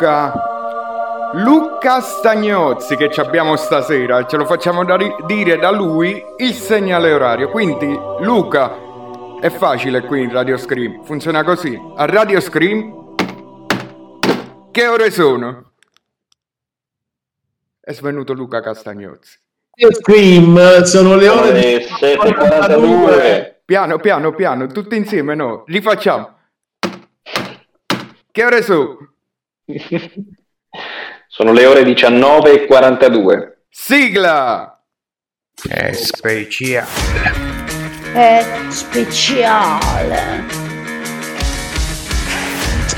Luca Luca Stagnozzi che ci abbiamo stasera, ce lo facciamo da ri- dire da lui il segnale orario. Quindi Luca, è facile qui in Radio Scream, funziona così. A Radio Scream, che ore sono? È svenuto Luca Castagnozzi. Radio Scream, sono le ore Ore 7.42. Piano, piano, piano, tutti insieme, no? Rifacciamo. Che ore sono? Sono le ore 19.42. Sigla! È speciale. È speciale.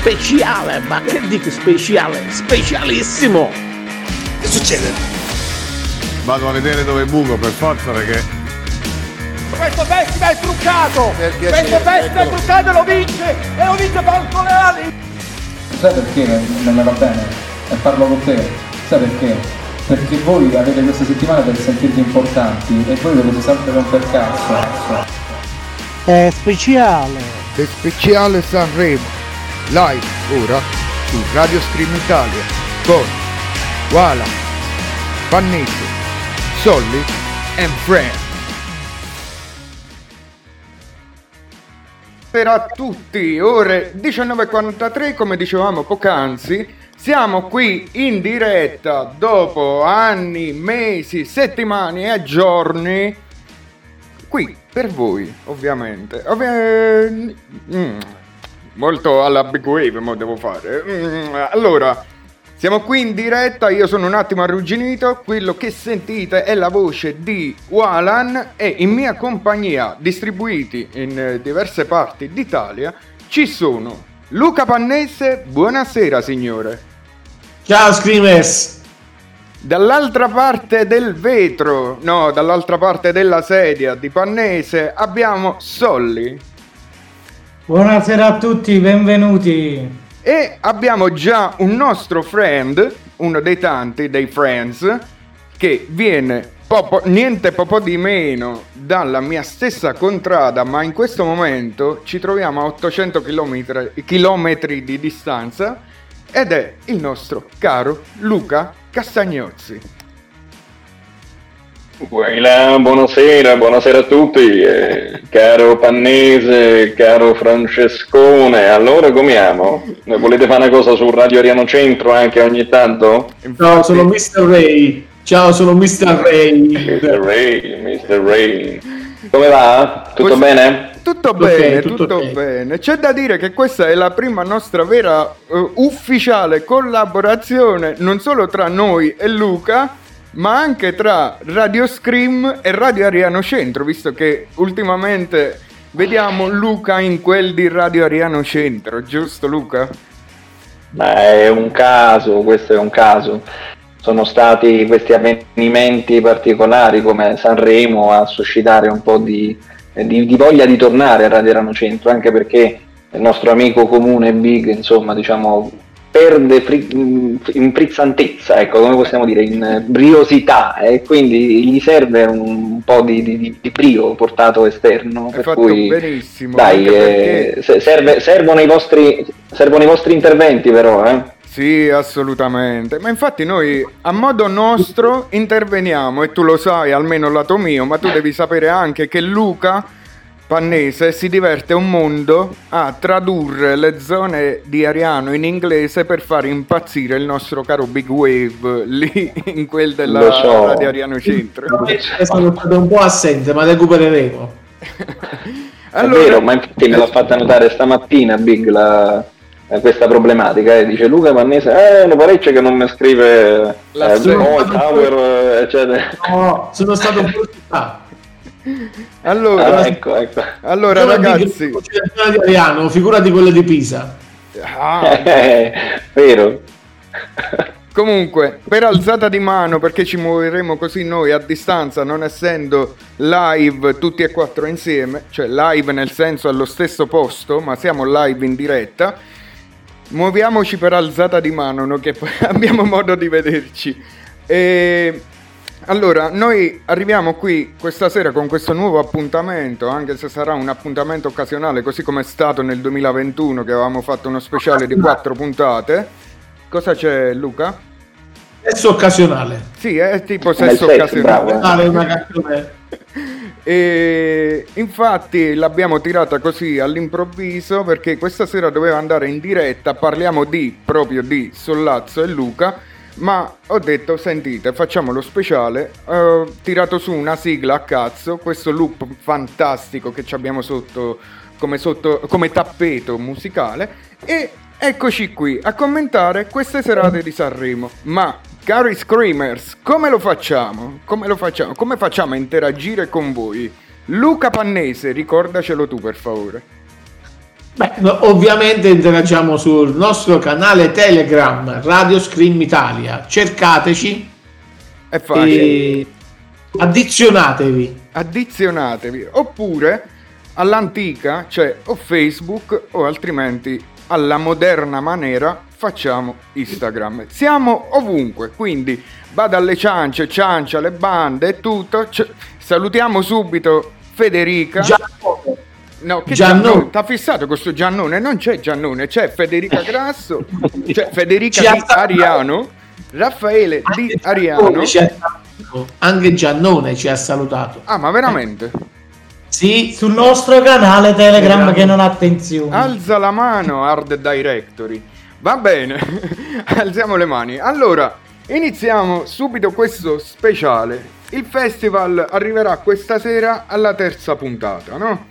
speciale, ma che dico speciale? Specialissimo! Che succede? Vado a vedere dove buco per forza perché Questo festival è truccato! Questo festival è truccato e lo vince! E lo vince Franco Leali! Sai perché non mi va bene? E parlo con te. Sai perché? Perché voi avete questa settimana per sentirvi importanti e voi dovete sempre romper cazzo. È speciale. È speciale Sanremo. Live ora su Radio Scream Italia con Wala, Pannese, Solli and Friends. Per a tutti, ore 19.43 come dicevamo poc'anzi, siamo qui in diretta dopo anni, mesi, settimane e giorni, qui per voi ovviamente. Ovvi- mm, molto alla big wave mo devo fare. Mm, allora, siamo qui in diretta, io sono un attimo arrugginito, quello che sentite è la voce di Walan e in mia compagnia, distribuiti in eh, diverse parti d'Italia, ci sono Luca Pannese, buonasera signore. Ciao Screamers! Dall'altra parte del vetro, no, dall'altra parte della sedia di Pannese abbiamo Solli Buonasera a tutti, benvenuti. E abbiamo già un nostro friend, uno dei tanti dei friends, che viene poco- niente poco di meno dalla mia stessa contrada, ma in questo momento ci troviamo a 800 km, chilometri di distanza ed è il nostro caro Luca Castagnozzi. Buona- buonasera, buonasera a tutti, eh, caro Pannese, caro Francescone. Allora comiamo? Ne volete fare una cosa su Radio Ariano Centro anche ogni tanto? Ciao, sono Mr. Ray. Ciao, sono Mr. Ray. Mr. Ray, Mr. Ray. Come va? Tutto Così- bene? Tutto bene, tutto tutto, ok. bene. C'è da dire che questa è la prima nostra vera eh, ufficiale collaborazione non solo tra noi e Luca, ma anche tra Radio Scream e Radio Ariano Centro, visto che ultimamente vediamo Luca in quel di Radio Ariano Centro, giusto Luca? Ma è un caso, questo è un caso. Sono stati questi avvenimenti particolari come Sanremo a suscitare un po' di, di- di voglia di tornare a Radio Erano Centro, anche perché il nostro amico comune Big, insomma, diciamo, perde fri- in frizzantezza, ecco, come possiamo dire, in briosità, e quindi gli serve un po' di, di- di brio portato esterno. Hai per cui, benissimo. dai, eh, perché- serve- servono, i vostri, servono i vostri interventi però, eh. Sì, assolutamente. Ma infatti noi a modo nostro interveniamo e tu lo sai, almeno lato mio, ma tu devi sapere anche che Luca Pannese si diverte un mondo a tradurre le zone di Ariano in inglese per far impazzire il nostro caro Big Wave lì in quel della Lo so. Radio Ariano Centro. Sono stato un po' assente, ma recupereremo. È vero, ma infatti me l'ha fatta notare stamattina Big la- eh, questa problematica. eh. Dice Luca Mannese, eh, ne parecchio che non mi scrive La eh, Tower, eh, eccetera. No, sono stato un po'. Allora, Ah, ecco, ecco. allora ragazzi, la di Ariano, figurati quella di Pisa. ah, Eh, vero. Comunque, per alzata di mano, perché ci muoveremo così noi a distanza, non essendo live tutti e quattro insieme, cioè live nel senso allo stesso posto, ma siamo live in diretta, muoviamoci per alzata di mano, no? che abbiamo modo di vederci. E allora, noi arriviamo qui questa sera con questo nuovo appuntamento, anche se sarà un appuntamento occasionale, così come è stato nel 2021 che avevamo fatto uno speciale di quattro puntate. Cosa c'è Luca? Sesso occasionale. Sì, è tipo sesso occasionale. bravo. Canzone. E infatti l'abbiamo tirata così all'improvviso perché questa sera doveva andare in diretta, parliamo di proprio di Sollazzo e Luca, ma ho detto sentite facciamo lo speciale, ho tirato su una sigla a cazzo, questo loop fantastico che abbiamo sotto come, sotto come tappeto musicale e eccoci qui a commentare queste serate di Sanremo, ma Cari Screamers, come lo facciamo? Come lo facciamo? Come facciamo a interagire con voi? Luca Pannese, ricordacelo tu per favore. Beh, no, ovviamente interagiamo sul nostro canale Telegram Radio Scream Italia. Cercateci È facile. e addizionatevi. Addizionatevi. Oppure all'antica, cioè o Facebook o altrimenti alla moderna maniera facciamo Instagram. Siamo ovunque, quindi vada alle ciance, ciancia, le bande e tutto. C- salutiamo subito Federica. Giannone. No, che Giannone. T'ha fissato questo Giannone? Non c'è Giannone, c'è Federica Grasso, c'è Federica Ci Di. Ariano, Raffaele Di Anche Ariano. Ha salutato. Anche Giannone ci ha salutato. Ah, ma veramente? Sì, Sul nostro canale Telegram Telegram. che non ha attenzione. Alza la mano, Hard Directory. Va bene, alziamo le mani. Allora, iniziamo subito questo speciale. Il festival arriverà questa sera alla terza puntata, no?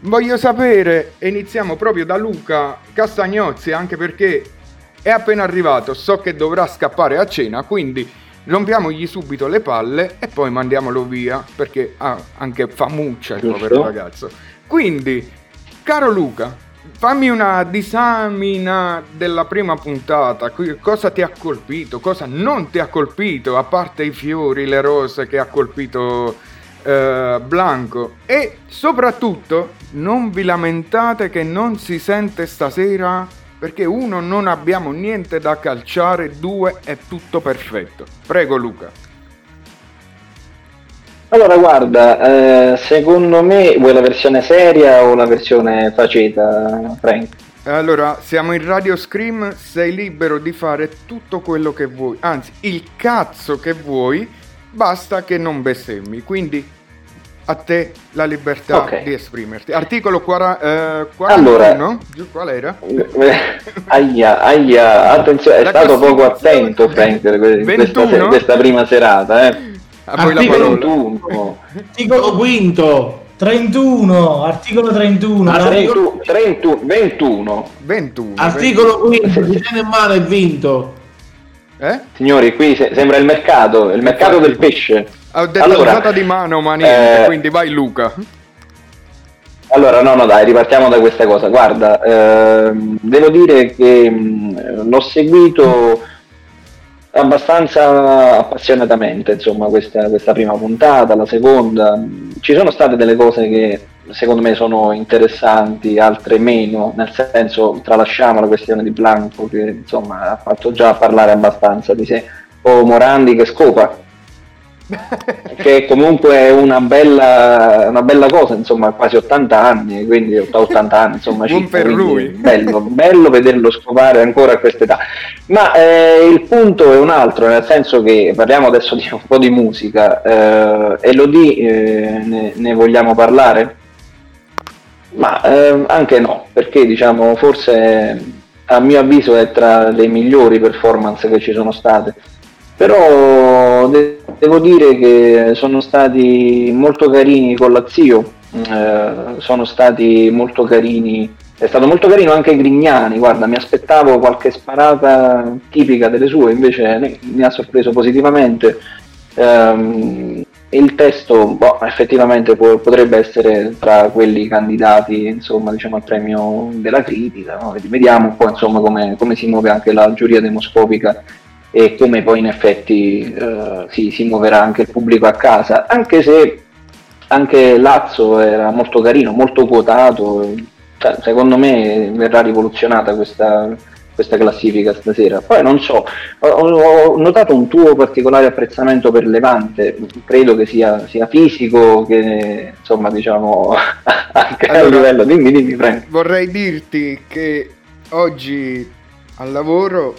Voglio sapere, e iniziamo proprio da Luca Castagnozzi, anche perché è appena arrivato, so che dovrà scappare a cena, quindi rompiamogli subito le palle e poi mandiamolo via, perché ha anche famuccia il povero ragazzo. Quindi, caro Luca, fammi una disamina della prima puntata, cosa ti ha colpito, cosa non ti ha colpito, a parte i fiori, le rose che ha colpito eh, Blanco e soprattutto non vi lamentate che non si sente stasera perché uno non abbiamo niente da calciare, due è tutto perfetto. Prego Luca. Allora, guarda, eh, secondo me vuoi la versione seria o la versione faceta, Frank? Allora, siamo in Radio Scream, sei libero di fare tutto quello che vuoi, anzi, il cazzo che vuoi, basta che non bestemmi. Quindi a te la libertà Ok. di esprimerti. Articolo quara- eh, 41, Allora. Qual era? aia, aia, attenzione, è La stato poco attento Frank in questa, 21? questa prima serata, eh. A la Articolo parola. 21, articolo quinto. 31, articolo 31. Ah, la- 31, 31, 21. 21. Articolo quinto. Si tiene in mano e vinto. Eh? Signori, qui se- sembra il mercato, il mercato del pesce. Ho detto Allora, alzata di mano, ma niente, eh, quindi vai Luca. Allora, no, no, dai, ripartiamo da questa cosa. Guarda, ehm, devo dire che mh, l'ho seguito abbastanza appassionatamente, insomma, questa, questa prima puntata, la seconda. Ci sono state delle cose che secondo me sono interessanti, altre meno, nel senso, tralasciamo la questione di Blanco, che insomma ha fatto già parlare abbastanza di sé, o Morandi che scopa, che comunque è una bella, una bella cosa, insomma, quasi 80 anni, quindi 80 anni, insomma, circa, per lui. Bello, bello vederlo scopare ancora a quest'età. Ma eh, il punto è un altro, nel senso che parliamo adesso di un po' di musica, eh, e lo di eh, ne, ne vogliamo parlare? Ma ehm, anche no, perché diciamo forse a mio avviso è tra le migliori performance che ci sono state. Però de- devo dire che sono stati molto carini con la Zio, eh, sono stati molto carini, è stato molto carino anche Grignani, guarda, mi aspettavo qualche sparata tipica delle sue, invece ne- mi ha sorpreso positivamente. Ehm, il testo boh, effettivamente può- potrebbe essere tra quelli candidati insomma, diciamo, al premio della critica. no? Vediamo un po' insomma, come, come si muove anche la giuria demoscopica e come poi in effetti eh, si, si muoverà anche il pubblico a casa, anche se anche Lazzo era molto carino, molto quotato, cioè, secondo me verrà rivoluzionata questa, questa classifica stasera. Poi non so, ho, notato un tuo particolare apprezzamento per Levante, credo che sia, sia fisico che insomma diciamo anche a Allora- livello, dimmi dimmi Frank. Vorrei dirti che oggi al lavoro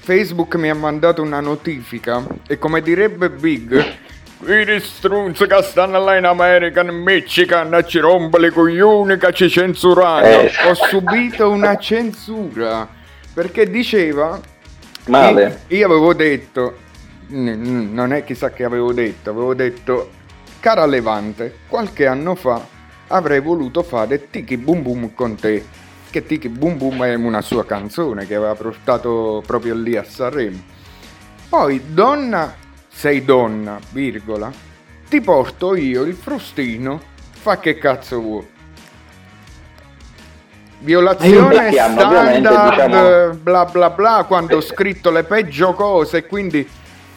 Facebook mi ha mandato una notifica e come direbbe Big, quelli strunzi che stanno là in America, in Michigan, ci rompe le coglioni che ci censurano. Eh. Ho subito una censura perché diceva Male. io, io avevo detto, non è chissà che avevo detto, avevo detto, cara Levante, qualche anno fa avrei voluto fare Tiki Boom Boom con te. Che Tiki Boom Boom è una sua canzone che aveva portato proprio lì a Sanremo. Poi, donna, sei donna, virgola, ti porto io il frustino, fa che cazzo vuoi. Violazione standard, diciamo- bla bla bla, quando ho scritto le peggio cose, quindi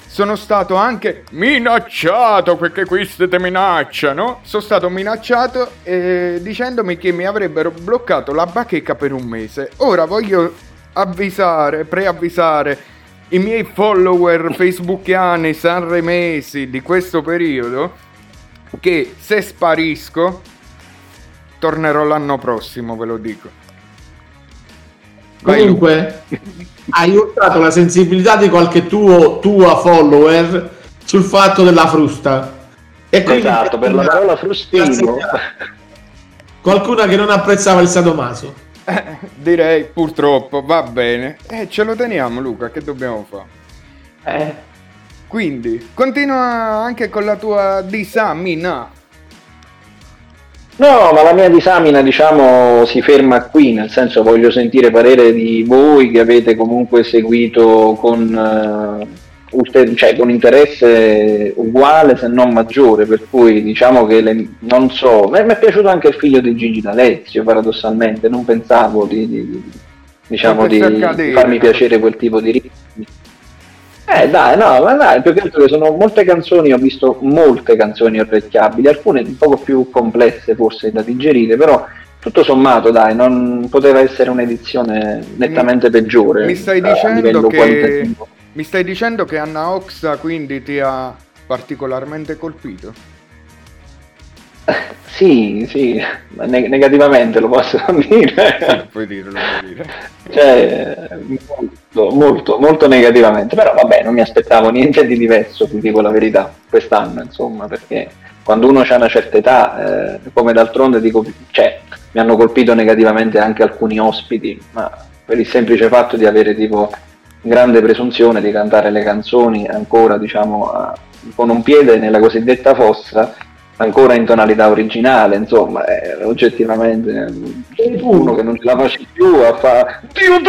sono stato anche minacciato perché queste te minacciano. Sono stato minacciato eh, dicendomi che mi avrebbero bloccato la bacheca per un mese. Ora voglio avvisare, preavvisare i miei follower facebookiani sanremesi di questo periodo che se sparisco tornerò l'anno prossimo, ve lo dico. Vai, Comunque, hai urtato la sensibilità di qualche tuo tua follower sul fatto della frusta. E quindi- Esatto, per la parola frustino. Qualcuna che non apprezzava il sadomaso. Eh, direi purtroppo, va bene. Eh, ce lo teniamo Luca, che dobbiamo fare? Eh, Quindi, continua anche con la tua disamina. No, ma la mia disamina, diciamo, si ferma qui, nel senso voglio sentire parere di voi che avete comunque seguito con, eh, cioè, con interesse uguale se non maggiore, per cui diciamo che le- non so, mi è piaciuto anche il figlio di Gigi D'Alessio, paradossalmente, non pensavo di, di- di- diciamo, di, farmi piacere quel tipo di ritmi. Eh dai, no, ma dai, più che altro che sono molte canzoni, ho visto molte canzoni orecchiabili, alcune un poco più complesse forse da digerire, però tutto sommato dai, non poteva essere un'edizione nettamente peggiore. Mi stai a dicendo livello che qualitativo. Mi stai dicendo che Anna Oxa quindi ti ha particolarmente colpito? Sì, sì, ma ne- negativamente lo posso dire. Puoi dirlo, puoi dire. cioè, molto, molto, molto negativamente, però vabbè, non mi aspettavo niente di diverso, ti dico la verità, quest'anno, insomma, perché quando uno ha una certa età, eh, come d'altronde dico, cioè, mi hanno colpito negativamente anche alcuni ospiti, ma per il semplice fatto di avere tipo grande presunzione di cantare le canzoni ancora, diciamo, a- con un piede nella cosiddetta fossa, ancora in tonalità originale, insomma, eh, oggettivamente uno che non ce la face più a fare Dio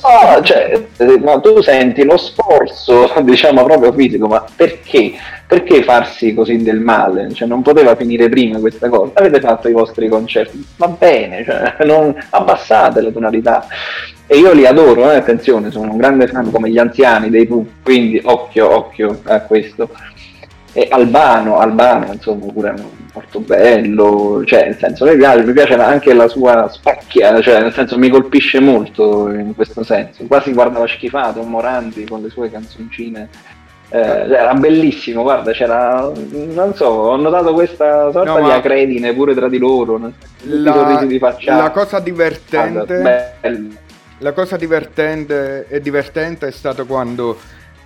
Ah, cioè, eh, ma tu senti lo sforzo, diciamo proprio fisico, ma perché? Perché farsi così del male? Cioè, non poteva finire prima questa cosa. Avete fatto i vostri concerti, va bene, cioè, non abbassate la tonalità. E io li adoro, eh, attenzione, sono un grande fan come gli anziani dei Pooh, quindi occhio, occhio a questo. E Albano, Albano, insomma, pure molto bello, cioè, nel senso, mi piace, mi piace anche la sua spacchia, cioè, nel senso, mi colpisce molto in questo senso. Quasi guardava schifato Morandi con le sue canzoncine. Eh, era bellissimo, guarda, c'era, non so, ho notato questa sorta No, di acredine pure tra di loro, La, di facciata. la cosa divertente Guarda. La cosa divertente e divertente è stato quando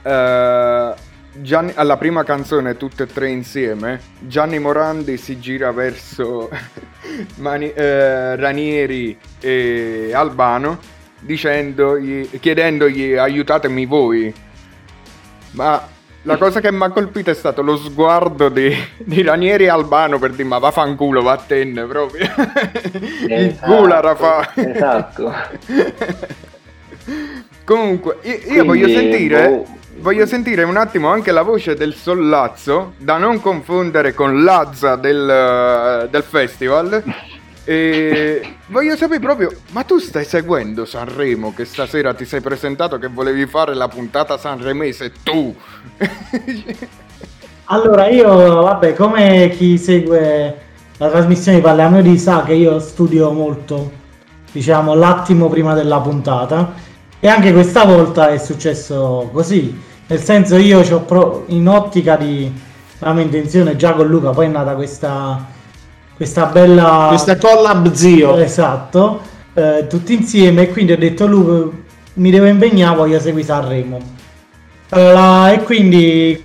eh, Gianni- alla prima canzone, tutte e tre insieme, Gianni Morandi si gira verso Mani- eh, Ranieri e Albano chiedendogli aiutatemi voi. Ma la cosa che mi ha colpito è stato lo sguardo di, di Ranieri e Albano per dire ma vaffanculo, vattene proprio. Il Esatto, culo Rafa. Esatto. Comunque, io, io Quindi, voglio sentire. boh. Voglio sentire un attimo anche la voce del Sollazzo, da non confondere con Lazza del, del festival. E voglio sapere proprio, ma tu stai seguendo Sanremo che stasera ti sei presentato che volevi fare la puntata sanremese tu? Allora, io, vabbè, come chi segue la trasmissione di Parliamo di sa che io studio molto, diciamo, l'attimo prima della puntata. E anche questa volta è successo così. Nel senso, io ho pro- in ottica di la mia intenzione già con Luca, poi è nata questa, questa bella. Questa collab zio. Esatto, eh, tutti insieme. E quindi ho detto, Luca, mi devo impegnare, voglio seguire Sanremo. Allora, e quindi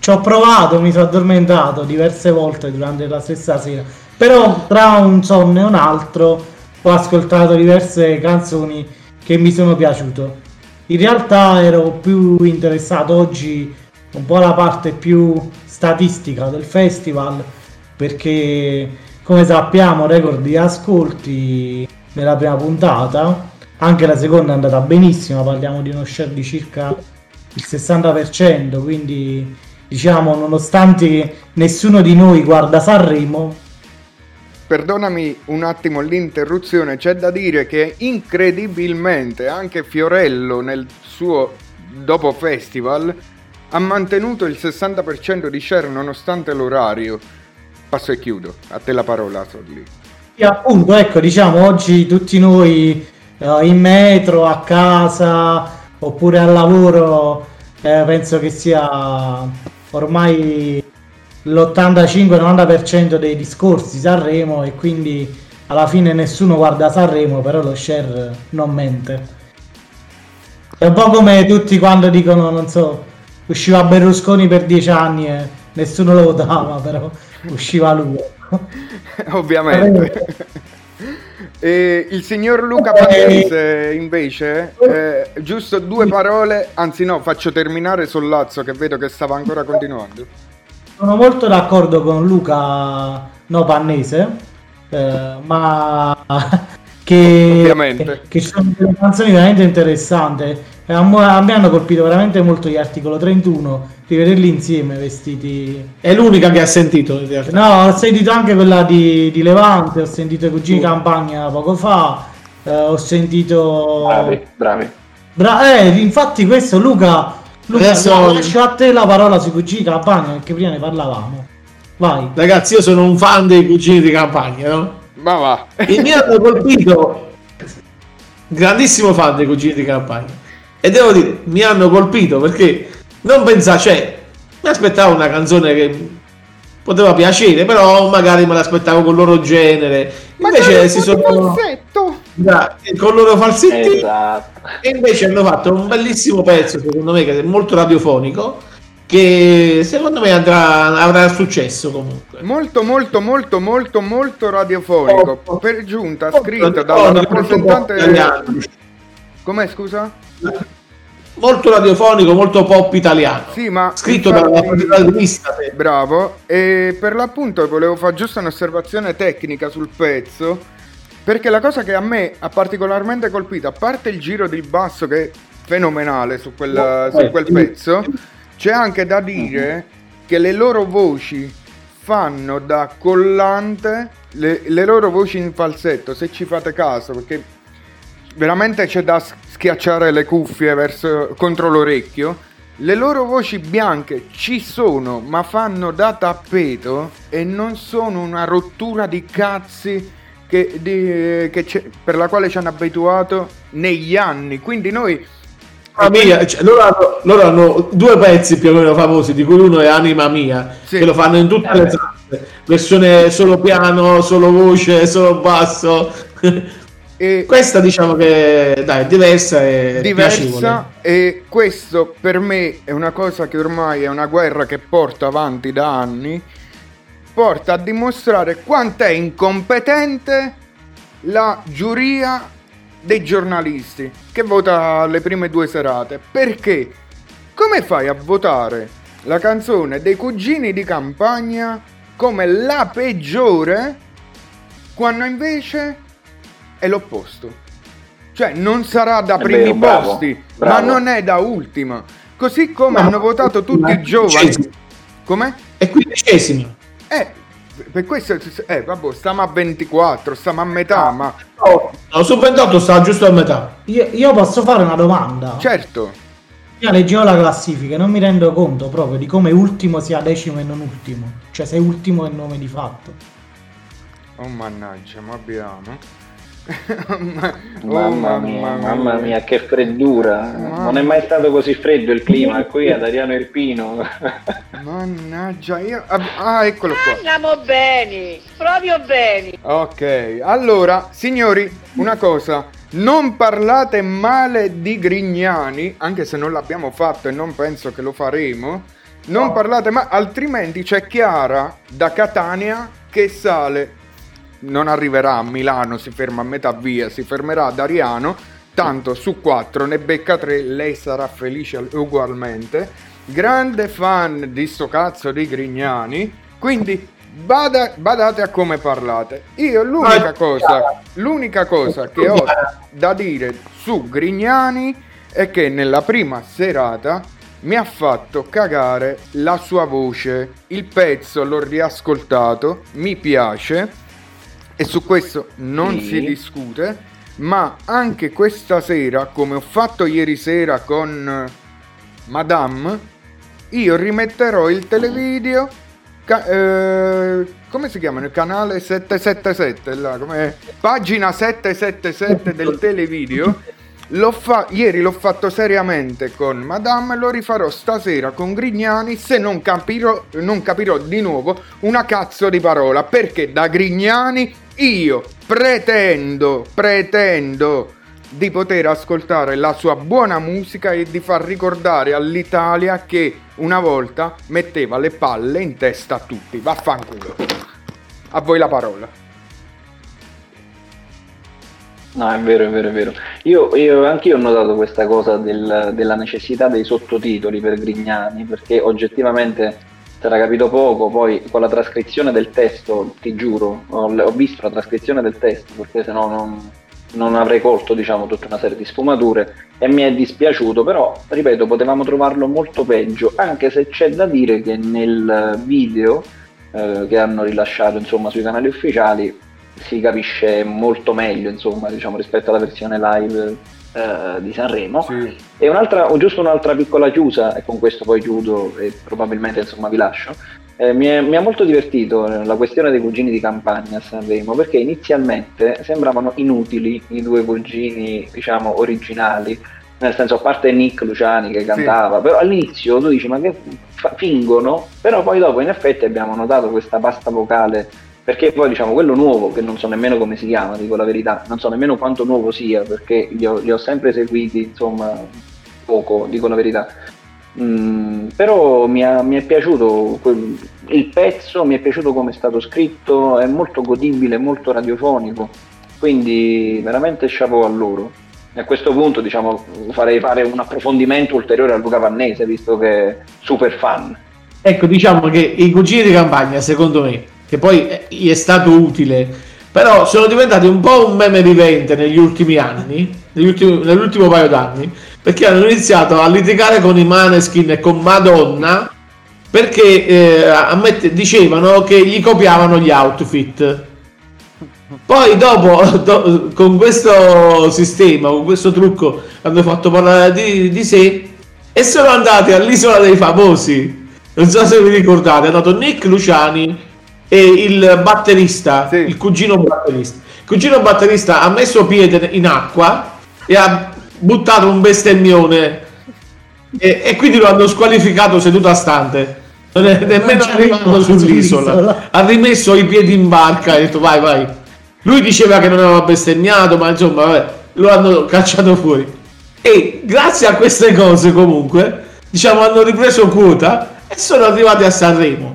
ci ho provato, mi sono addormentato diverse volte durante la stessa sera. Però tra un sonno e un altro ho ascoltato diverse canzoni che mi sono piaciute. In realtà ero più interessato oggi un po' alla parte più statistica del festival perché come sappiamo record di ascolti nella prima puntata anche la seconda è andata benissimo parliamo di uno share di circa il 60% quindi diciamo nonostante nessuno di noi guarda Sanremo Perdonami un attimo l'interruzione, c'è da dire che incredibilmente anche Fiorello nel suo dopo festival ha mantenuto il 60% di share nonostante l'orario. Passo e chiudo, a te la parola Solli. E appunto, ecco, diciamo oggi tutti noi eh, in metro, a casa oppure al lavoro, eh, penso che sia ormai l'85-90% dei discorsi Sanremo e quindi alla fine nessuno guarda Sanremo, però lo share non mente. È un po' come tutti quando dicono, non so, usciva Berlusconi per dieci anni e nessuno lo votava, però usciva lui. Ovviamente. E il signor Luca Paese invece, eh, giusto due parole, anzi no, faccio terminare Sollazzo che vedo che stava ancora continuando. Sono molto d'accordo con Luca No Pannese, eh, ma che, Ovviamente. che sono delle canzoni veramente interessanti. A me hanno colpito veramente molto gli articolo 31, rivederli insieme vestiti. È l'unica che ha sentito in realtà. No, ho sentito anche quella di, di Levante, ho sentito i cugini campagna poco fa, eh, ho sentito... Bravi, bravi. Bra- eh, infatti questo Luca, Luca Adesso- lascio a te la parola sui cugini campagna perché prima ne parlavamo. Vai. Ragazzi, io sono un fan dei cugini di campagna, no? Ma va. E mi hanno colpito, grandissimo fan dei cugini di campagna. E devo dire, mi hanno colpito perché non pensavo, cioè, mi aspettavo una canzone che poteva piacere, però magari me l'aspettavo con il loro genere. Invece si sono Bra- con il loro falsetti Esatto. e invece hanno fatto un bellissimo pezzo, secondo me, che è molto radiofonico, che secondo me andrà, avrà successo comunque. Molto molto molto molto molto radiofonico. Oh. Per giunta Oh, scritto oh, dalla molto rappresentante... italiano. Com'è scusa? Molto radiofonico, molto pop italiano. Sì, ma Scritto infatti- dalla protagonista. Bravo, e per l'appunto volevo fare giusto un'osservazione tecnica sul pezzo, perché la cosa che a me ha particolarmente colpito, a parte il giro di basso che è fenomenale su quel, su quel pezzo, c'è anche da dire che le loro voci fanno da collante, le, le loro voci in falsetto, se ci fate caso, perché veramente c'è da schiacciare le cuffie verso, contro l'orecchio. Le loro voci bianche ci sono, ma fanno da tappeto e non sono una rottura di cazzi che, di- che c'è- per la quale ci hanno abituato negli anni. Quindi noi... Anima mia, cioè, loro, hanno, loro hanno due pezzi più o meno famosi, di cui uno è Anima Mia, Sì. che lo fanno in tutte le salse, versione solo piano, solo voce, solo basso. E Questa diciamo che dai, è diversa e diversa piacevole. e questo per me è una cosa che ormai è una guerra che porto avanti da anni porta a dimostrare quanto è incompetente la giuria dei giornalisti che vota le prime due serate perché come fai a votare la canzone dei cugini di campagna come la peggiore quando invece è l'opposto cioè non sarà da È primi vero, bravo, posti bravo. ma non è da ultima così come No, hanno votato tutti ma i giovani come? E quindicesima. Eh, per questo, eh, vabbè, stiamo a 24, stiamo a metà, ma No, su 28 sta giusto a metà. Io, io posso fare una domanda? certo, Io leggevo la classifica e non mi rendo conto proprio di come ultimo sia decimo e non ultimo. Cioè se ultimo è nome di fatto. oh mannaggia, ma abbiamo. Ma- Mamma mia, mamma mia, che freddura. Non è mai stato così freddo il clima qui ad Ariano Irpino. Mannaggia, io... Ah, eccolo qua. Andiamo bene, proprio bene. Ok, allora, signori, una cosa. Non parlate male di Grignani, anche se non l'abbiamo fatto e non penso che lo faremo. Non parlate male, altrimenti c'è Chiara da Catania che sale. Non arriverà a Milano, si ferma a metà via, si fermerà ad Ariano. Tanto su 4 ne becca 3, lei sarà felice ugualmente. Grande fan di sto cazzo di Grignani. Quindi bada- badate a come parlate. Io l'unica cosa, l'unica cosa che ho da dire su Grignani è che nella prima serata mi ha fatto cagare la sua voce. Il pezzo l'ho riascoltato, mi piace e su questo non Sì. si discute. Ma anche questa sera, come ho fatto ieri sera con eh, Madame, io rimetterò il televideo. ca- eh, come si chiama? Il canale 777, là, pagina 777 del televideo. L'ho fa- ieri l'ho fatto seriamente con Madame lo rifarò stasera con Grignani se non capirò, non capirò di nuovo una cazzo di parola. Perché da Grignani io pretendo, pretendo di poter ascoltare la sua buona musica e di far ricordare all'Italia che una volta metteva le palle in testa a tutti. Vaffanculo. A voi la parola. No, è vero, è vero, è vero. Io, io anch'io ho notato questa cosa del- della necessità dei sottotitoli per Grignani, perché oggettivamente era capito poco, poi con la trascrizione del testo, ti giuro, ho, ho visto la trascrizione del testo, perché sennò non, non avrei colto diciamo, tutta una serie di sfumature e mi è dispiaciuto, però ripeto, potevamo trovarlo molto peggio, anche se c'è da dire che nel video eh, che hanno rilasciato insomma, sui canali ufficiali si capisce molto meglio insomma, diciamo, rispetto alla versione live eh, di Sanremo. Sì. E un'altra, o giusto un'altra piccola chiusa, e con questo poi chiudo e probabilmente insomma vi lascio. Eh, mi, è- mi ha molto divertito eh, la questione dei cugini di campagna a Sanremo perché inizialmente sembravano inutili i due cugini, diciamo, originali, nel senso a parte Nick Luciani che cantava, però all'inizio tu dici ma che fa- fingono, però poi dopo in effetti abbiamo notato questa pasta vocale perché poi diciamo quello nuovo, che non so nemmeno come si chiama, dico la verità, non so nemmeno quanto nuovo sia, perché li ho, li ho sempre seguiti, insomma, poco, dico la verità. Mm, però mi, ha- mi è piaciuto quel- il pezzo, mi è piaciuto come è stato scritto, è molto godibile, molto radiofonico, quindi veramente chapeau a loro. E a questo punto diciamo, farei fare un approfondimento ulteriore a Luca Vannese, visto che è super fan. Ecco, diciamo che i cugini di campagna, secondo me, che poi eh, gli è stato utile, però sono diventati un po' un meme vivente negli ultimi anni, negli ultimi- nell'ultimo paio d'anni, perché hanno iniziato a litigare con i Maneskin e con Madonna, perché eh, ammette- dicevano che gli copiavano gli outfit. Poi dopo, do- con questo sistema, con questo trucco, hanno fatto parlare di, di sé e sono andati all'isola dei famosi. Non so se vi ricordate, è andato Nick Luciani e il batterista, il cugino batterista. Il cugino batterista ha messo piede in acqua e ha buttato un bestemmione e, e quindi lo hanno squalificato seduto a stante. Non è nemmeno arrivato sull'isola. sull'isola. Ha rimesso i piedi in barca e ha detto vai vai. Lui diceva che non aveva bestemmiato, ma insomma vabbè, lo hanno cacciato fuori. E grazie a queste cose comunque, diciamo, hanno ripreso quota e sono arrivati a Sanremo.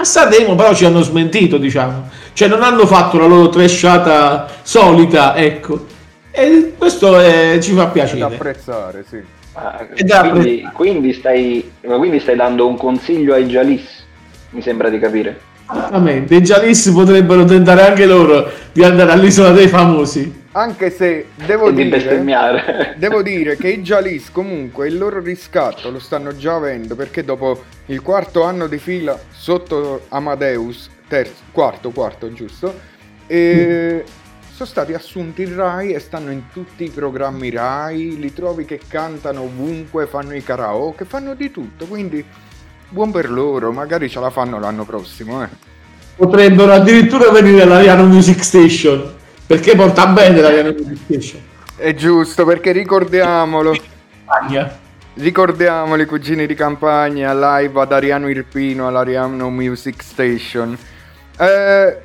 A Sanremo però ci hanno smentito, diciamo. Cioè non hanno fatto la loro trashata solita, ecco. E questo eh, ci fa Da piacere. apprezzare, sì. Ah, E da quindi, quindi stai, ma quindi stai dando un consiglio ai Jalis, mi sembra di capire. Veramente, i Jalis potrebbero tentare anche loro di andare all'isola dei famosi. Anche se devo di dire, devo dire che i Jalis comunque il loro riscatto lo stanno già avendo perché dopo il quarto anno di fila sotto Amadeus, terzo, quarto, quarto giusto, e sono stati assunti in Rai e stanno in tutti i programmi Rai, li trovi che cantano ovunque, fanno i karaoke, fanno di tutto, quindi buon per loro, magari ce la fanno l'anno prossimo, eh. Potrebbero addirittura venire all'Ariano Music Station. Perché porta bene l'Ariano Music Station. È giusto perché ricordiamolo. Campagna. Ricordiamoli cugini di campagna live ad Ariano Irpino all'Ariano Music Station. Eh,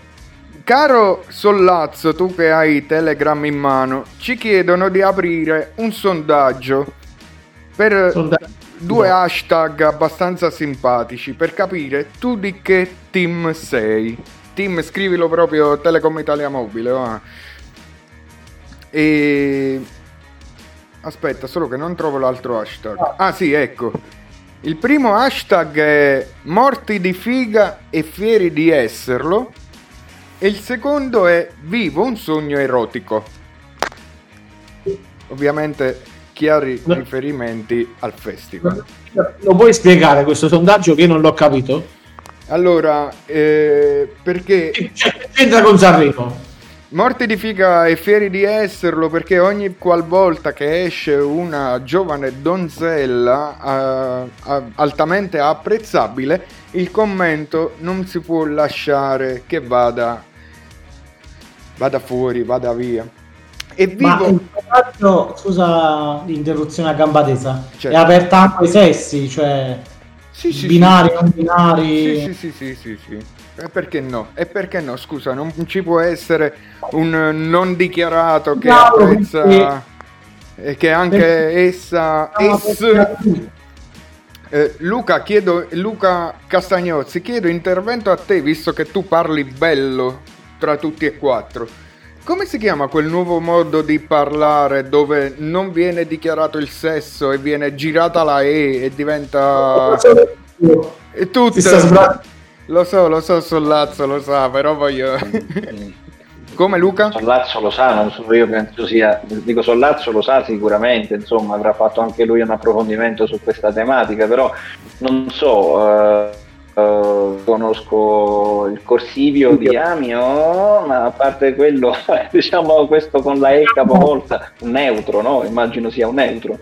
Caro Sollazzo, tu che hai Telegram in mano, ci chiedono di aprire un sondaggio per Sondaggio. due hashtag abbastanza simpatici per capire tu di che team sei. Team, scrivilo proprio Telecom Italia Mobile. va. E aspetta, solo che non trovo l'altro hashtag. Ah, sì, ecco. Il primo hashtag è morti di figa e fieri di esserlo. E il secondo è vivo un sogno erotico. Ovviamente chiari riferimenti al festival. Lo puoi spiegare questo sondaggio che io non l'ho capito? Allora, eh, perché c'entra con Sanremo? Morti di figa e fieri di esserlo perché ogni qualvolta che esce una giovane donzella eh, altamente apprezzabile, il commento non si può lasciare che vada, vada fuori, vada via. E Ma vivo... il sondaggio, scusa l'interruzione a gamba tesa, Certo. è aperta anche ai sessi, cioè Sì, sì, binari, sì. non binari. Sì, sì, sì, sì, sì, sì. E perché no? E perché no? Scusa, non ci può essere un non dichiarato che No, apprezza e che anche perché- essa No, es- perché- eh, Luca chiedo Luca Castagnozzi chiedo intervento a te visto che tu parli bello tra tutti e quattro come si chiama quel nuovo modo di parlare dove non viene dichiarato il sesso e viene girata la E e diventa e tutto sbra- lo so lo so Sollazzo lo sa però voglio come Luca? Sollazzo lo sa, non so, io penso sia, dico Sollazzo lo sa sicuramente, insomma avrà fatto anche lui un approfondimento su questa tematica, però non so, eh, eh, conosco il corsivio di Amio, ma a parte quello, diciamo questo con la E capovolta, un neutro, no? Immagino sia un neutro.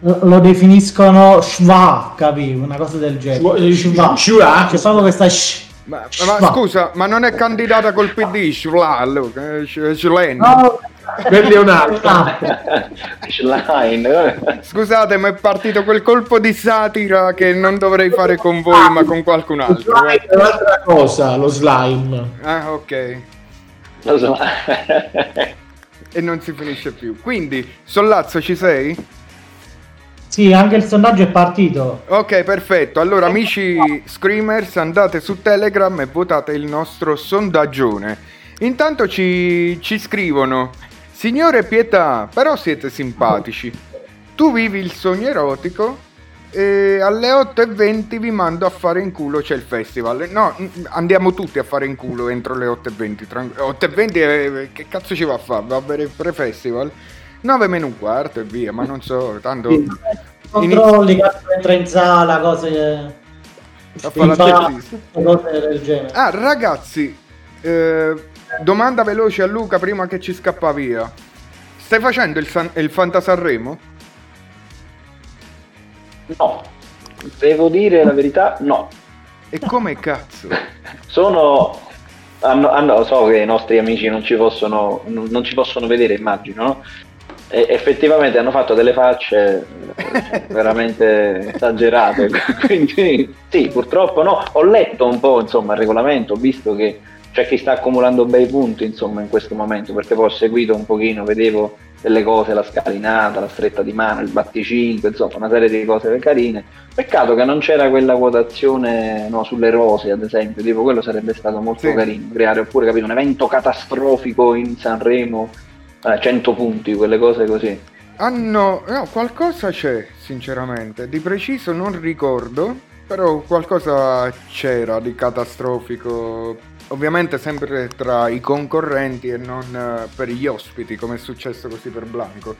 Lo definiscono schwa, capi? Una cosa del genere. Schwa. Schwa. Schwa. C'è proprio questa sh. Ma, ma Schwa. scusa, ma non è candidata col PD, Schla, Luca, eh, Sch- Schlen. No, Quelli è un altro. Schlein, eh. Scusate, ma è partito quel colpo di satira che non dovrei fare con voi, ma con qualcun altro. Slime è un'altra cosa, lo slime. Ah, ok. Lo so. E non si finisce più. Quindi, Sollazzo, ci sei? Sì, anche il sondaggio è partito. Ok, perfetto. Allora, amici screamers, andate su Telegram e votate il nostro sondaggione. Intanto ci, ci scrivono: Signore Pietà, però siete simpatici. Tu vivi il sogno erotico e alle 8.20 vi mando a fare in culo c'è il festival. No, n- andiamo tutti a fare in culo entro le 8.20. tran- 8.20 eh, che cazzo ci va a fare? Va a bere il pre-festival? 9 meno un quarto e via, ma non so, tanto... Controlli, cazzo entra in sala, cose. A fare la cose del genere. Ah, ragazzi, eh, domanda veloce a Luca prima che ci scappa via. Stai facendo il, San- il Fanta Sanremo? No, devo dire la verità, no. E come cazzo? Sono. Hanno, hanno- so che i nostri amici non ci possono, non, non ci possono vedere, immagino, no? E effettivamente hanno fatto delle facce eh, veramente esagerate. Quindi, sì, purtroppo no. Ho letto un po' insomma il regolamento, ho visto che c'è chi sta accumulando bei punti insomma in questo momento, perché poi ho seguito un pochino, vedevo delle cose, la scalinata, la stretta di mano, il batticinque, insomma una serie di cose carine. Peccato che non c'era quella quotazione no, sulle rose, ad esempio, tipo quello sarebbe stato molto Sì. carino, creare oppure capito, un evento catastrofico in Sanremo, eh, 100 punti, quelle cose così. Hanno... No, qualcosa c'è, sinceramente. Di preciso non ricordo, però qualcosa c'era di catastrofico. Ovviamente sempre tra i concorrenti e non eh, per gli ospiti, come è successo così per Blanco.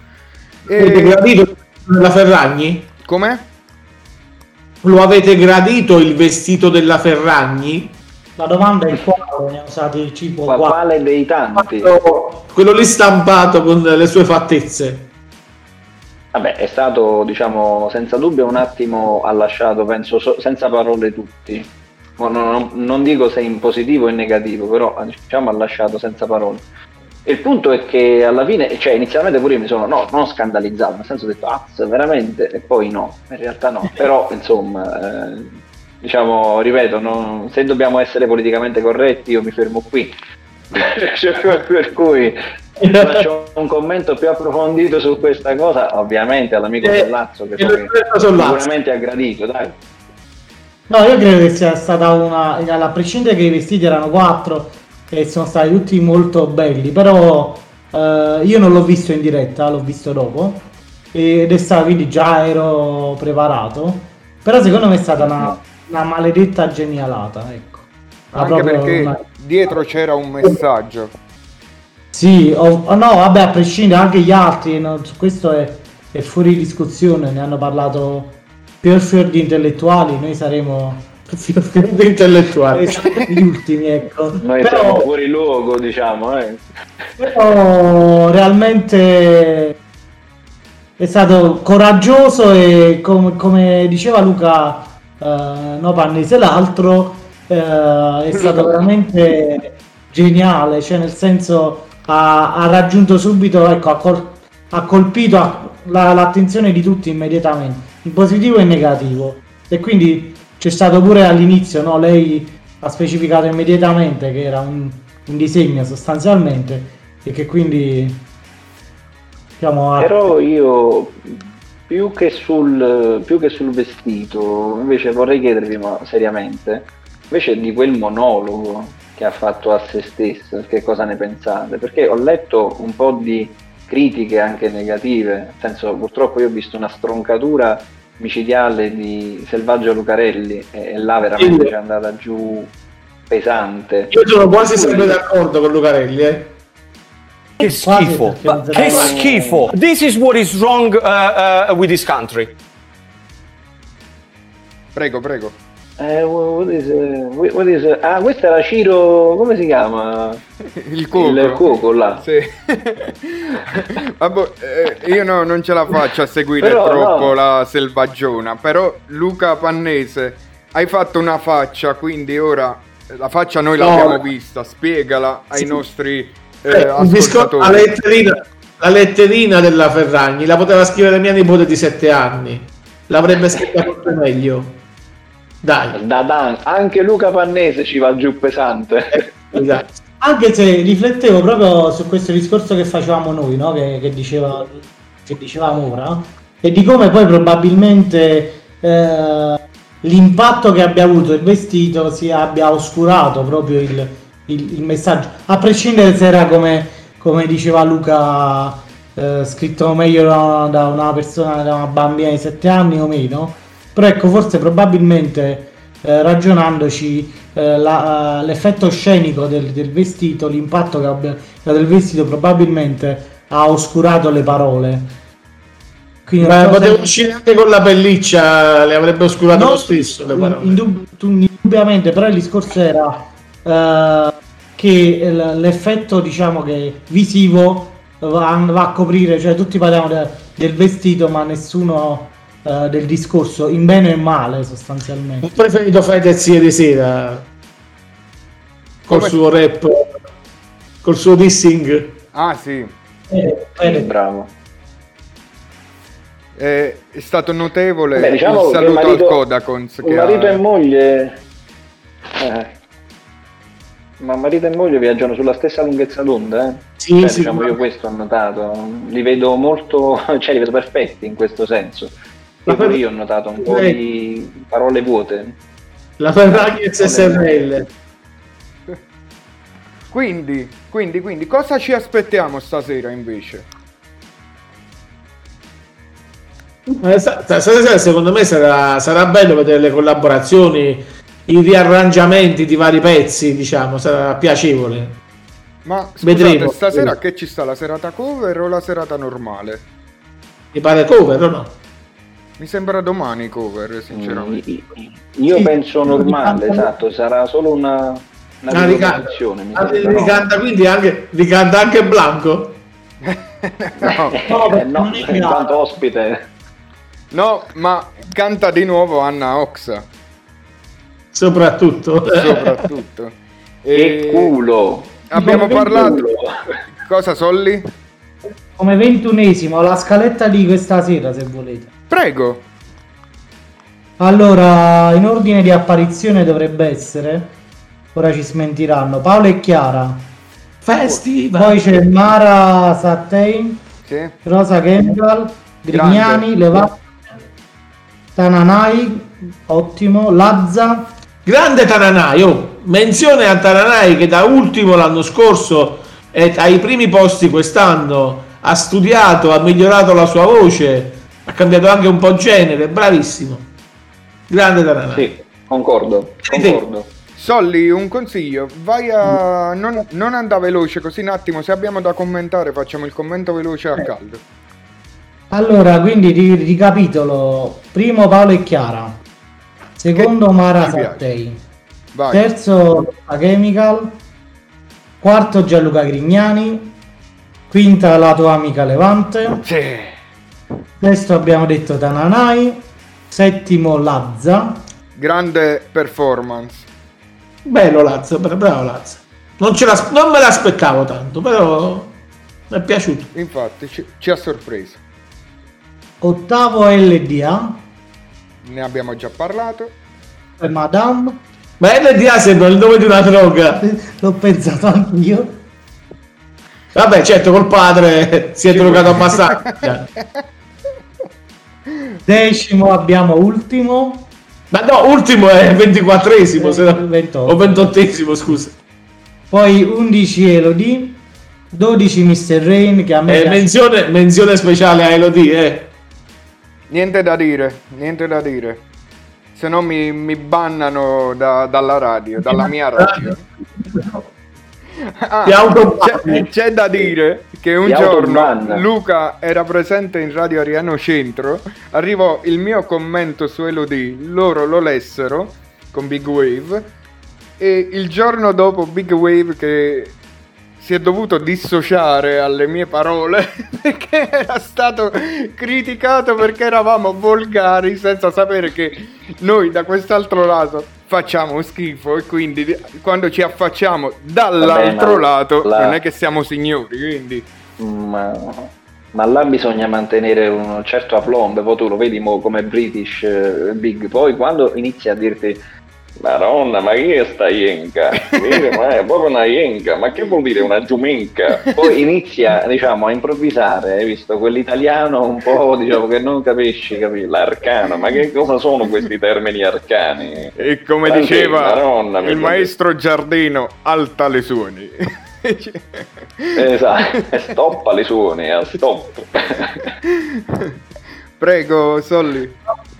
Avete E... gradito la Ferragni? Com'è? Lo avete gradito il vestito della Ferragni? La domanda è quale ne ha usati tipo Qua- qua. quale dei tanti? Quello- Quello lì stampato con le sue fattezze. Vabbè, è stato, diciamo, senza dubbio un attimo ha lasciato, penso, so- senza parole tutti. Non, non- dico se in positivo o in negativo, però diciamo ha lasciato senza parole. E il punto è che alla fine, cioè inizialmente pure io mi sono, no, non scandalizzato, nel senso ho detto, ah, veramente? E poi no, in realtà no. Però, insomma, eh, diciamo, ripeto, non- se dobbiamo essere politicamente corretti io mi fermo qui. Cioè, per cui faccio un commento più approfondito su questa cosa, ovviamente all'amico Eh, Sollazzo che Sollazzo. sicuramente ha gradito, dai. No, io credo che sia stata una. A prescindere che i vestiti erano quattro e sono stati tutti molto belli, però eh, io non l'ho visto in diretta, l'ho visto dopo. Ed è stato quindi già ero preparato. Però secondo me è stata una, una maledetta genialata, ecco. Ma Anche perché una- dietro c'era un messaggio. Sì, o- o no, vabbè, a prescindere anche gli altri, no, questo è, è fuori discussione, ne hanno parlato più fior di intellettuali, noi saremo fior fior Di intellettuali. gli ultimi, ecco. Noi Però- siamo fuori luogo, diciamo, eh. però realmente è stato coraggioso e com- come diceva Luca eh, no Pannese l'altro eh, è stato veramente geniale cioè nel senso ha, ha raggiunto subito ecco ha, col- ha colpito a- la- l'attenzione di tutti immediatamente in positivo e in negativo e quindi c'è stato pure all'inizio no lei ha specificato immediatamente che era un, un disegno sostanzialmente e che quindi diciamo Però io più che, sul, più che sul vestito, invece vorrei chiedervi ma seriamente, invece di quel monologo che ha fatto a se stesso, che cosa ne pensate? Perché ho letto un po' di critiche anche negative, nel senso purtroppo io ho visto una stroncatura micidiale di Selvaggio Lucarelli e, e là veramente Sì. c'è andata giù pesante. Io sono quasi sempre d'accordo con Lucarelli, eh. Che schifo. se Che schifo. This is what is wrong uh, uh, with this country. Prego, prego. Eh, what is, eh, what is, ah, questo era Ciro, come si chiama? Il cuoco. Il cuoco là. Sì. Vabbè, eh, io no- non ce la faccio a seguire Però, troppo no. la selvaggiona, però Luca Pannese, hai fatto una faccia, quindi ora la faccia noi No. l'abbiamo vista, spiegala ai Sì. nostri eh, Eh, discor- la, ascoltatori. letterina, la letterina della Ferragni la poteva scrivere mia nipote di 7 anni. L'avrebbe scritta molto meglio. Dai, Da Dan- anche Luca Pannese ci va giù pesante. dai. anche se riflettevo proprio su questo discorso che facevamo noi, no? che, che diceva, che dicevamo ora, e di come poi probabilmente eh, l'impatto che abbia avuto il vestito si abbia oscurato proprio il, il- il messaggio, a prescindere se era come, come diceva Luca, eh, scritto meglio da, da una persona, da una bambina di 7 anni o meno, però ecco, forse probabilmente eh, ragionandoci eh, la- eh, l'effetto scenico del, del vestito, l'impatto che abbia del vestito probabilmente ha oscurato le parole. Quindi Ma so se- poteva uscire anche con la pelliccia, le avrebbe oscurato No, lo stesso. Le parole. indub- tu- indubbiamente, però il discorso era eh, che l'effetto diciamo che visivo va, va a coprire, cioè tutti parliamo de- del vestito, ma nessuno eh, del discorso, in bene e male sostanzialmente. Ho preferito Fedez ieri sera col Come- suo rap, col suo dissing. Ah sì, Eh, eh, Bravo. è stato notevole Beh, diciamo il saluto marito- al Codacons che marito ha... e moglie. eh, ma marito e moglie viaggiano sulla stessa lunghezza d'onda, eh? Sì, Cioè, sì, diciamo, ma- io questo ho notato. Li vedo molto, cioè li vedo perfetti in questo senso. Ma pure per- io ho notato un po' di parole vuote. La Ferragni SSRL. Quindi, quindi, quindi, cosa ci aspettiamo stasera invece? Eh, sta- sta- Stasera secondo me sarà, sarà bello vedere le collaborazioni, i riarrangiamenti di vari pezzi, diciamo, sarà piacevole. Ma scusate, Vedremo. stasera che ci sta la serata cover o la serata normale? Mi pare cover o no? Mi sembra domani cover, sinceramente. Io Sì. penso normale, esatto, sarà solo una, una Ah, ricanta, ah, ricanta quindi anche, ricanta anche Blanco. No, No, Eh, no, in quanto ospite. no, ma canta di nuovo Anna Oxa, Soprattutto. soprattutto. Che culo! Abbiamo Che parlato... culo. Cosa, Solli? come ventunesimo la scaletta di questa sera se volete. Prego. Allora, in ordine di apparizione dovrebbe essere, ora ci smentiranno, Paolo e Chiara, Festival. Poi c'è Mara Sattei, Sì. Rosa Kendall, Grignani, Levante, Tananai, ottimo, Lazza, Grande Tananai, oh, menzione a Tananai che da ultimo l'anno scorso è ai primi posti quest'anno, ha studiato, ha migliorato la sua voce, ha cambiato anche un po' genere, bravissimo. Grande Tananai. Sì, concordo, concordo. Solli, un consiglio, vai a... Non, non andare veloce, così un attimo, se abbiamo da commentare facciamo il commento veloce a caldo. Allora, quindi ri- ricapitolo. Primo Paolo e Chiara. Secondo Mara ci piace. Sattei. Terzo la Chemical. Quarto Gianluca Grignani. Quinta la tua amica Levante. Sì. Sesto abbiamo detto Tananai. Settimo Lazza. Grande performance. Bello Lazio, bra- bravo Lazio. Non, non me l'aspettavo tanto, però mi è piaciuto. Infatti ci, ci ha sorpreso. Ottavo LDA. Ne abbiamo già parlato. E Madame. Ma LDA sembra il nome di una droga. L'ho pensato anch'io. Vabbè, certo, col padre si è drogato abbastanza. Decimo abbiamo ultimo. Ma no, ultimo è 24esimo, se no- 28. o 28esimo, scusa. Poi 11 Elodie. 12 Mr. Rain che a me Eh, piace. menzione, menzione speciale a Elodie, eh. Niente da dire, niente da dire. Se no mi, mi bannano da- dalla radio, dalla mia radio. Ah, c'è, c'è da dire che un giorno. Luca era presente in Radio Ariano Centro, arrivò il mio commento su Elodie, loro lo lessero con Big Wave e il giorno dopo Big Wave che si è dovuto dissociare alle mie parole perché era stato criticato perché eravamo volgari senza sapere che noi da quest'altro lato facciamo schifo e quindi di- quando ci affacciamo dall'altro Vabbè, lato la- non è che siamo signori quindi. Ma, ma là bisogna mantenere un certo aplomb, poi tu lo vedi mo come British eh, Big, poi quando inizi a dirti Madonna, ma che è sta? Vedi, ma è proprio una yenka, ma che vuol dire una giumenca? Poi inizia, diciamo, a improvvisare, hai visto, quell'italiano un po', diciamo, che non capisci, capi? L'arcano, ma che cosa sono questi termini arcani? e come Anche, diceva Madonna, il maestro Giardino alta le suoni Esatto, stoppa le suoni, eh, stop. prego Solli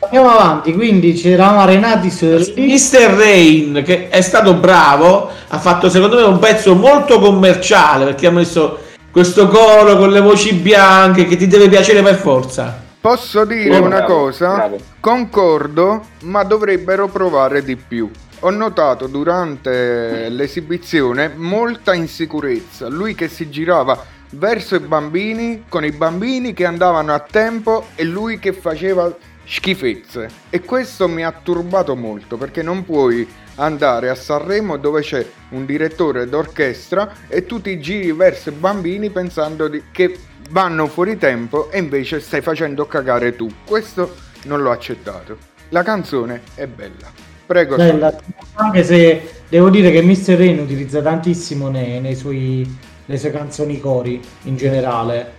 Andiamo avanti, quindi c'eravamo arenati su Mr. Rain, che è stato bravo, ha fatto secondo me un pezzo molto commerciale perché ha messo questo coro con le voci bianche che ti deve piacere per forza. Posso dire Oh, una bravo, cosa? bravo. Concordo, ma dovrebbero provare di più. Ho notato durante l'esibizione molta insicurezza. Lui che si girava verso i bambini, con i bambini che andavano a tempo e lui che faceva schifezze. E questo mi ha turbato molto perché non puoi andare a Sanremo dove c'è un direttore d'orchestra e tu ti giri verso i bambini pensando di- che vanno fuori tempo e invece stai facendo cagare tu. Questo non l'ho accettato. La canzone è bella. Prego. Bella, anche se devo dire che Mr. Rain utilizza tantissimo nei, nei suoi, le sue canzoni cori in generale,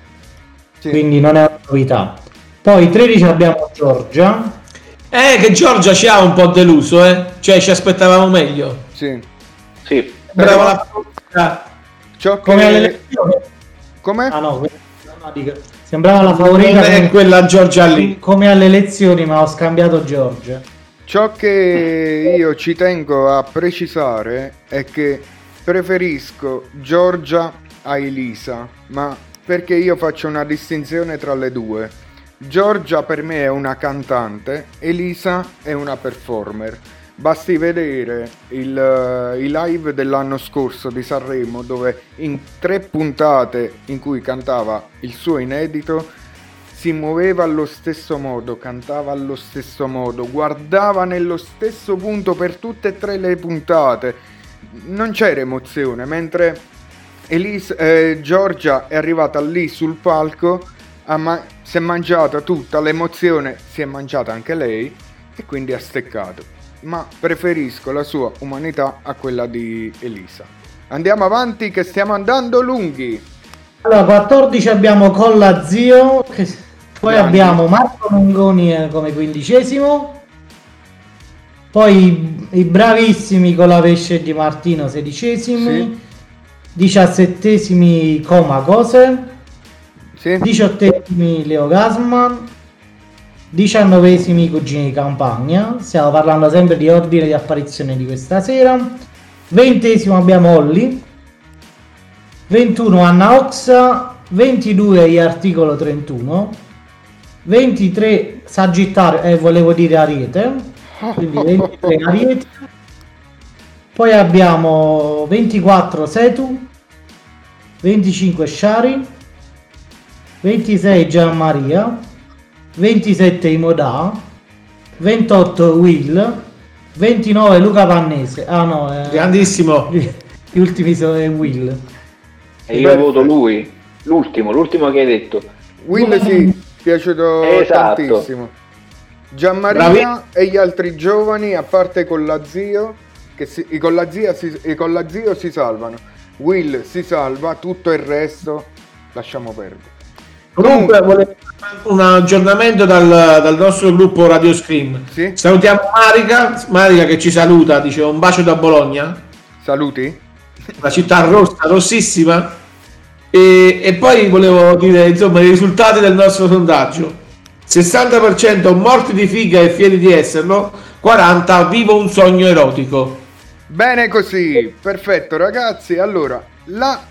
Sì. quindi non è una novità. Poi 13 abbiamo Giorgia, Eh, che Giorgia ci ha un po' deluso, eh. Cioè, ci aspettavamo meglio. Sì. Sì, Brava la favorita. Ciò come alle che... elezioni. Come? Ah no, sembrava la favorita è come, quella Giorgia lì. come alle elezioni, ma ho scambiato Giorgia. Ciò che io ci tengo a precisare è che preferisco Giorgia a Elisa, ma perché io faccio una distinzione tra le due. Giorgia per me è una cantante, Elisa è una performer. Basti vedere il, eh, i live dell'anno scorso di Sanremo dove in tre puntate in cui cantava il suo inedito si muoveva allo stesso modo, cantava allo stesso modo, guardava nello stesso punto per tutte e tre le puntate. Non c'era emozione, mentre Elisa, eh, Giorgia è arrivata lì sul palco, ma- si è mangiata tutta l'emozione, si è mangiata anche lei e quindi ha steccato. Ma preferisco la sua umanità a quella di Elisa. Andiamo avanti che stiamo andando lunghi. Allora, 14 abbiamo Colla Zio, che- poi Grandi. abbiamo Marco Longoni eh, come quindicesimo, poi i, bravissimi con la Pesce di Martino sedicesimi, Sì. diciassettesimi Coma Cose, Sì? diciottesimi Leo Gasman, diciannovesimi Cugini di Campagna, stiamo parlando sempre di ordine di apparizione di questa sera, ventesimo abbiamo Olli, 21 Anna Oxa, 22 gli articolo 31, 23 Sagittario, eh, volevo dire Ariete, quindi 23 Ariete, poi abbiamo 24 Setu, 25 Shari, 26 Gianmaria, 27 Imodà, 28 Will, 29 Luca Pannese, ah no, eh, Grandissimo. gli ultimi sono è Will. E io voto lui, l'ultimo, l'ultimo che hai detto. Will sì, piaciuto Esatto. tantissimo. Gianmaria e gli altri giovani, a parte con la zio, che si, i, con la zia si, i con la zio si salvano. Will si salva, tutto il resto lasciamo perdere. Comunque volevo un aggiornamento dal, dal nostro gruppo Radio Scream. Sì? Salutiamo Marica, Marica che ci saluta, dice un bacio da Bologna, Saluti? la città rossa, rossissima. E, e poi volevo dire insomma i risultati del nostro sondaggio. 60% morti di figa e fieri di esserlo, 40 vivo un sogno erotico. Bene così, perfetto ragazzi. Allora, la-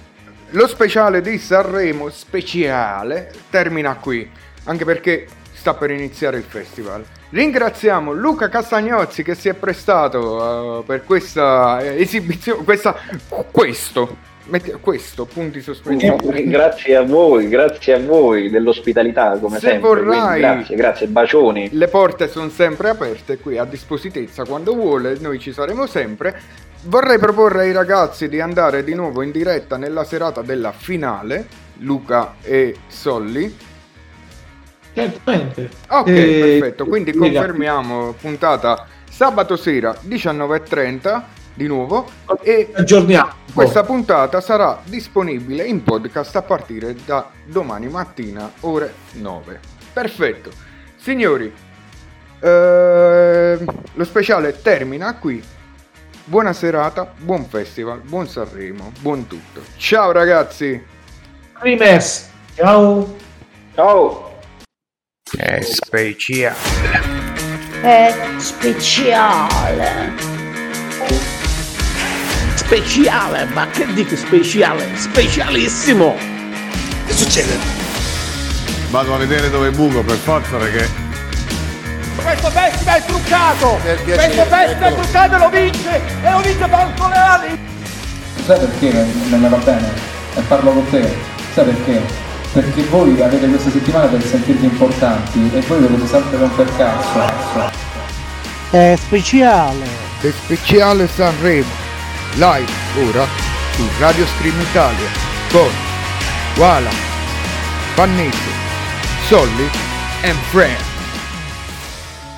lo speciale di Sanremo speciale termina qui, anche perché sta per iniziare il festival. Ringraziamo Luca Castagnozzi che si è prestato eh, per questa eh, esibizione, questa, questo, metti- questo, punti sospensivi. Grazie a voi, grazie a voi dell'ospitalità come Se sempre. vorrai- Grazie, grazie, bacioni. Le porte sono sempre aperte qui a disposizione quando vuole, noi ci saremo sempre. Vorrei proporre ai ragazzi di andare di nuovo in diretta nella serata della finale, Luca e Solli. Certamente. Ok, Eh, perfetto, quindi confermiamo puntata sabato sera 19.30 di nuovo e Aggiorniamo. questa puntata sarà disponibile in podcast a partire da domani mattina ore 9. Perfetto. Signori, ehm, lo speciale termina qui. Buona serata, buon festival, buon Sanremo, buon tutto. Ciao ragazzi. Rimers. Ciao. Ciao. È speciale. È speciale. Speciale, ma che dico speciale? Specialissimo! Che succede? Vado a vedere dove buco per forza perché Questo festival è truccato! Questo festival è truccato e lo vince! E lo vince Franco Leali! Sai perché non mi va bene? E parlo con te. Sai perché? Perché voi avete questa settimana per sentirvi importanti e voi dovete sempre romper cazzo. È speciale. È speciale Sanremo. Live ora su Radio Scream Italia con Wala, Pannese, Solli and Friends.